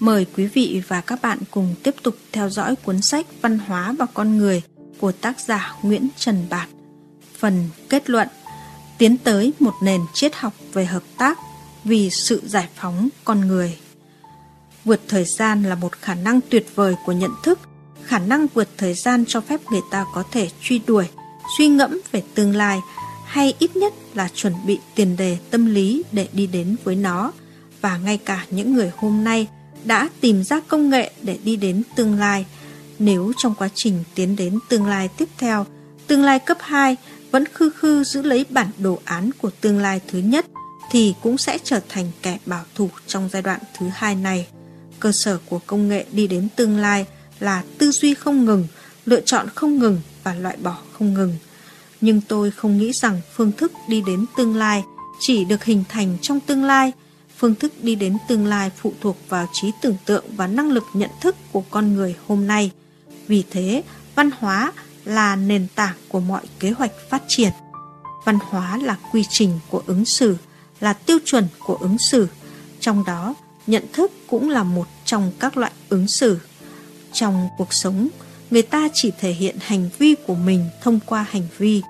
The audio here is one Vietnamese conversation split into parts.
Mời quý vị và các bạn cùng tiếp tục theo dõi cuốn sách Văn hóa và con người của tác giả Nguyễn Trần Bạt. Phần kết luận Tiến tới một nền triết học về hợp tác vì sự giải phóng con người. Vượt thời gian là một khả năng tuyệt vời của nhận thức. Khả năng vượt thời gian cho phép người ta có thể truy đuổi, suy ngẫm về tương lai hay ít nhất là chuẩn bị tiền đề tâm lý để đi đến với nó. Và ngay cả những người hôm nay đã tìm ra công nghệ để đi đến tương lai. Nếu trong quá trình tiến đến tương lai tiếp theo, tương lai cấp 2 vẫn khư khư giữ lấy bản đồ án của tương lai thứ nhất thì cũng sẽ trở thành kẻ bảo thủ trong giai đoạn thứ hai này. Cơ sở của công nghệ đi đến tương lai là tư duy không ngừng, lựa chọn không ngừng và loại bỏ không ngừng. Nhưng tôi không nghĩ rằng phương thức đi đến tương lai chỉ được hình thành trong tương lai, phương thức đi đến tương lai phụ thuộc vào trí tưởng tượng và năng lực nhận thức của con người hôm nay. Vì thế, văn hóa là nền tảng của mọi kế hoạch phát triển. Văn hóa là quy trình của ứng xử, là tiêu chuẩn của ứng xử, trong đó nhận thức cũng là một trong các loại ứng xử. Trong cuộc sống, người ta chỉ thể hiện hành vi của mình thông qua hành vi.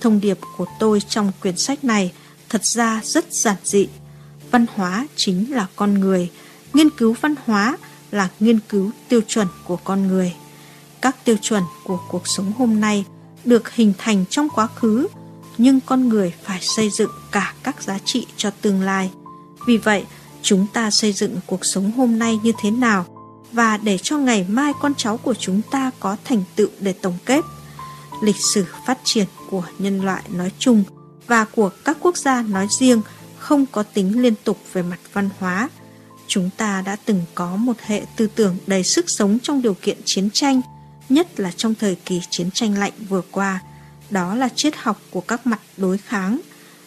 Thông điệp của tôi trong quyển sách này thật ra rất giản dị. Văn hóa chính là con người, nghiên cứu văn hóa là nghiên cứu tiêu chuẩn của con người. Các tiêu chuẩn của cuộc sống hôm nay được hình thành trong quá khứ, nhưng con người phải xây dựng cả các giá trị cho tương lai. Vì vậy, chúng ta xây dựng cuộc sống hôm nay như thế nào và để cho ngày mai con cháu của chúng ta có thành tựu để tổng kết. Lịch sử phát triển của nhân loại nói chung và của các quốc gia nói riêng không có tính liên tục về mặt văn hóa. Chúng ta đã từng có một hệ tư tưởng đầy sức sống trong điều kiện chiến tranh, nhất là trong thời kỳ chiến tranh lạnh vừa qua. Đó là triết học của các mặt đối kháng.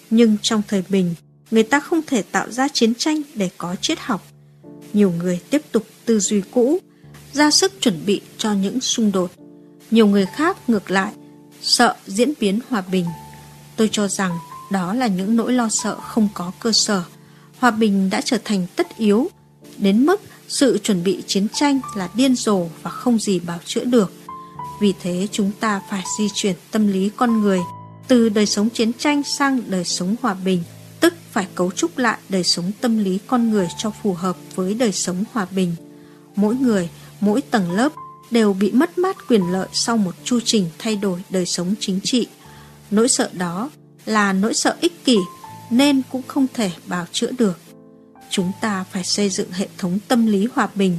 Nhưng trong thời bình, người ta không thể tạo ra chiến tranh để có triết học. Nhiều người tiếp tục tư duy cũ, ra sức chuẩn bị cho những xung đột. Nhiều người khác ngược lại, sợ diễn biến hòa bình. Tôi cho rằng đó là những nỗi lo sợ không có cơ sở. Hòa bình đã trở thành tất yếu, đến mức sự chuẩn bị chiến tranh là điên rồ và không gì bảo chữa được. Vì thế chúng ta phải di chuyển tâm lý con người từ đời sống chiến tranh sang đời sống hòa bình tức phải cấu trúc lại đời sống tâm lý con người cho phù hợp với đời sống hòa bình. Mỗi người, mỗi tầng lớp đều bị mất mát quyền lợi sau một chu trình thay đổi đời sống chính trị. Nỗi sợ đó là nỗi sợ ích kỷ nên cũng không thể bào chữa được. Chúng ta phải xây dựng hệ thống tâm lý hòa bình.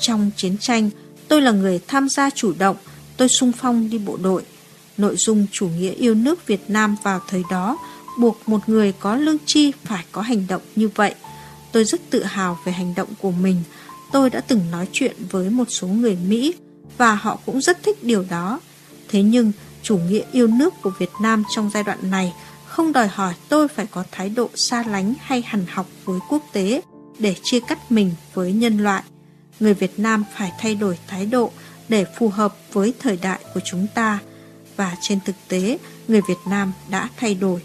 Trong chiến tranh, tôi là người tham gia chủ động, tôi sung phong đi bộ đội. Nội dung chủ nghĩa yêu nước Việt Nam vào thời đó buộc một người có lương tri phải có hành động như vậy. Tôi rất tự hào về hành động của mình. Tôi đã từng nói chuyện với một số người Mỹ và họ cũng rất thích điều đó. Thế nhưng, chủ nghĩa yêu nước của Việt Nam trong giai đoạn này không đòi hỏi tôi phải có thái độ xa lánh hay hằn học với quốc tế để chia cắt mình với nhân loại. Người Việt Nam phải thay đổi thái độ để phù hợp với thời đại của chúng ta và trên thực tế người Việt Nam đã thay đổi.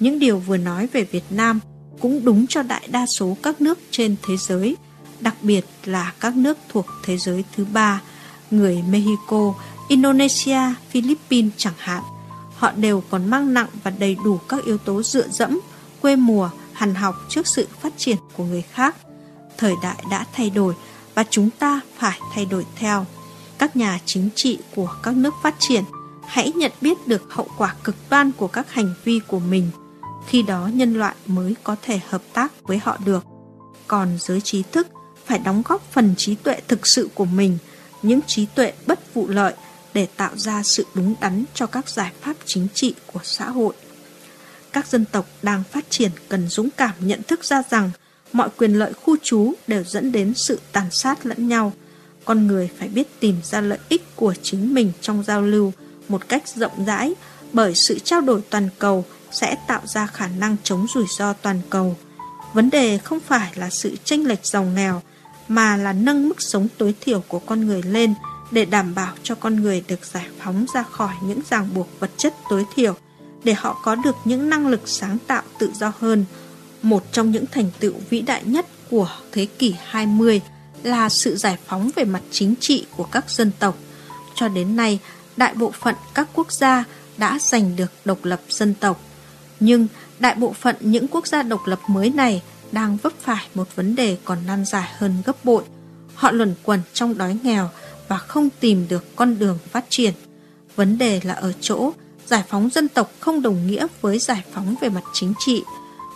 Những điều vừa nói về Việt Nam cũng đúng cho đại đa số các nước trên thế giới, đặc biệt là các nước thuộc thế giới thứ ba, người Mexico, Indonesia, Philippines chẳng hạn. Họ đều còn mang nặng và đầy đủ các yếu tố dựa dẫm, quê mùa, hằn học trước sự phát triển của người khác. Thời đại đã thay đổi và chúng ta phải thay đổi theo. Các nhà chính trị của các nước phát triển hãy nhận biết được hậu quả cực đoan của các hành vi của mình – khi đó nhân loại mới có thể hợp tác với họ được. Còn giới trí thức phải đóng góp phần trí tuệ thực sự của mình, những trí tuệ bất vụ lợi để tạo ra sự đúng đắn cho các giải pháp chính trị của xã hội. Các dân tộc đang phát triển cần dũng cảm nhận thức ra rằng mọi quyền lợi khu trú đều dẫn đến sự tàn sát lẫn nhau. Con người phải biết tìm ra lợi ích của chính mình trong giao lưu một cách rộng rãi bởi sự trao đổi toàn cầu sẽ tạo ra khả năng chống rủi ro toàn cầu. Vấn đề không phải là sự chênh lệch giàu nghèo, mà là nâng mức sống tối thiểu của con người lên để đảm bảo cho con người được giải phóng ra khỏi những ràng buộc vật chất tối thiểu, để họ có được những năng lực sáng tạo tự do hơn. Một trong những thành tựu vĩ đại nhất của thế kỷ 20 là sự giải phóng về mặt chính trị của các dân tộc. Cho đến nay, đại bộ phận các quốc gia đã giành được độc lập dân tộc. Nhưng đại bộ phận những quốc gia độc lập mới này đang vấp phải một vấn đề còn nan giải hơn gấp bội. Họ luẩn quẩn trong đói nghèo và không tìm được con đường phát triển. Vấn đề là ở chỗ giải phóng dân tộc không đồng nghĩa với giải phóng về mặt chính trị.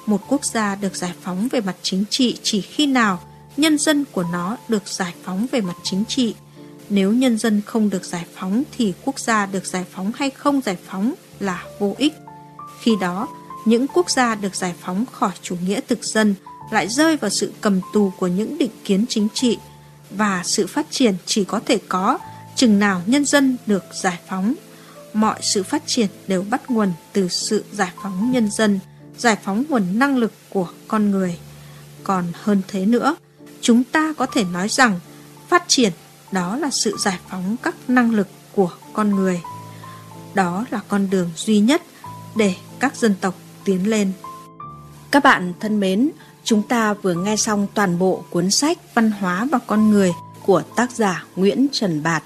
Một quốc gia được giải phóng về mặt chính trị chỉ khi nào nhân dân của nó được giải phóng về mặt chính trị. Nếu nhân dân không được giải phóng thì quốc gia được giải phóng hay không giải phóng là vô ích. Khi đó, những quốc gia được giải phóng khỏi chủ nghĩa thực dân lại rơi vào sự cầm tù của những định kiến chính trị và sự phát triển chỉ có thể có chừng nào nhân dân được giải phóng. Mọi sự phát triển đều bắt nguồn từ sự giải phóng nhân dân, giải phóng nguồn năng lực của con người. Còn hơn thế nữa, chúng ta có thể nói rằng phát triển đó là sự giải phóng các năng lực của con người. Đó là con đường duy nhất để các dân tộc tiến lên. Các bạn thân mến, chúng ta vừa nghe xong toàn bộ cuốn sách Văn hóa và con người của tác giả Nguyễn Trần Bạt.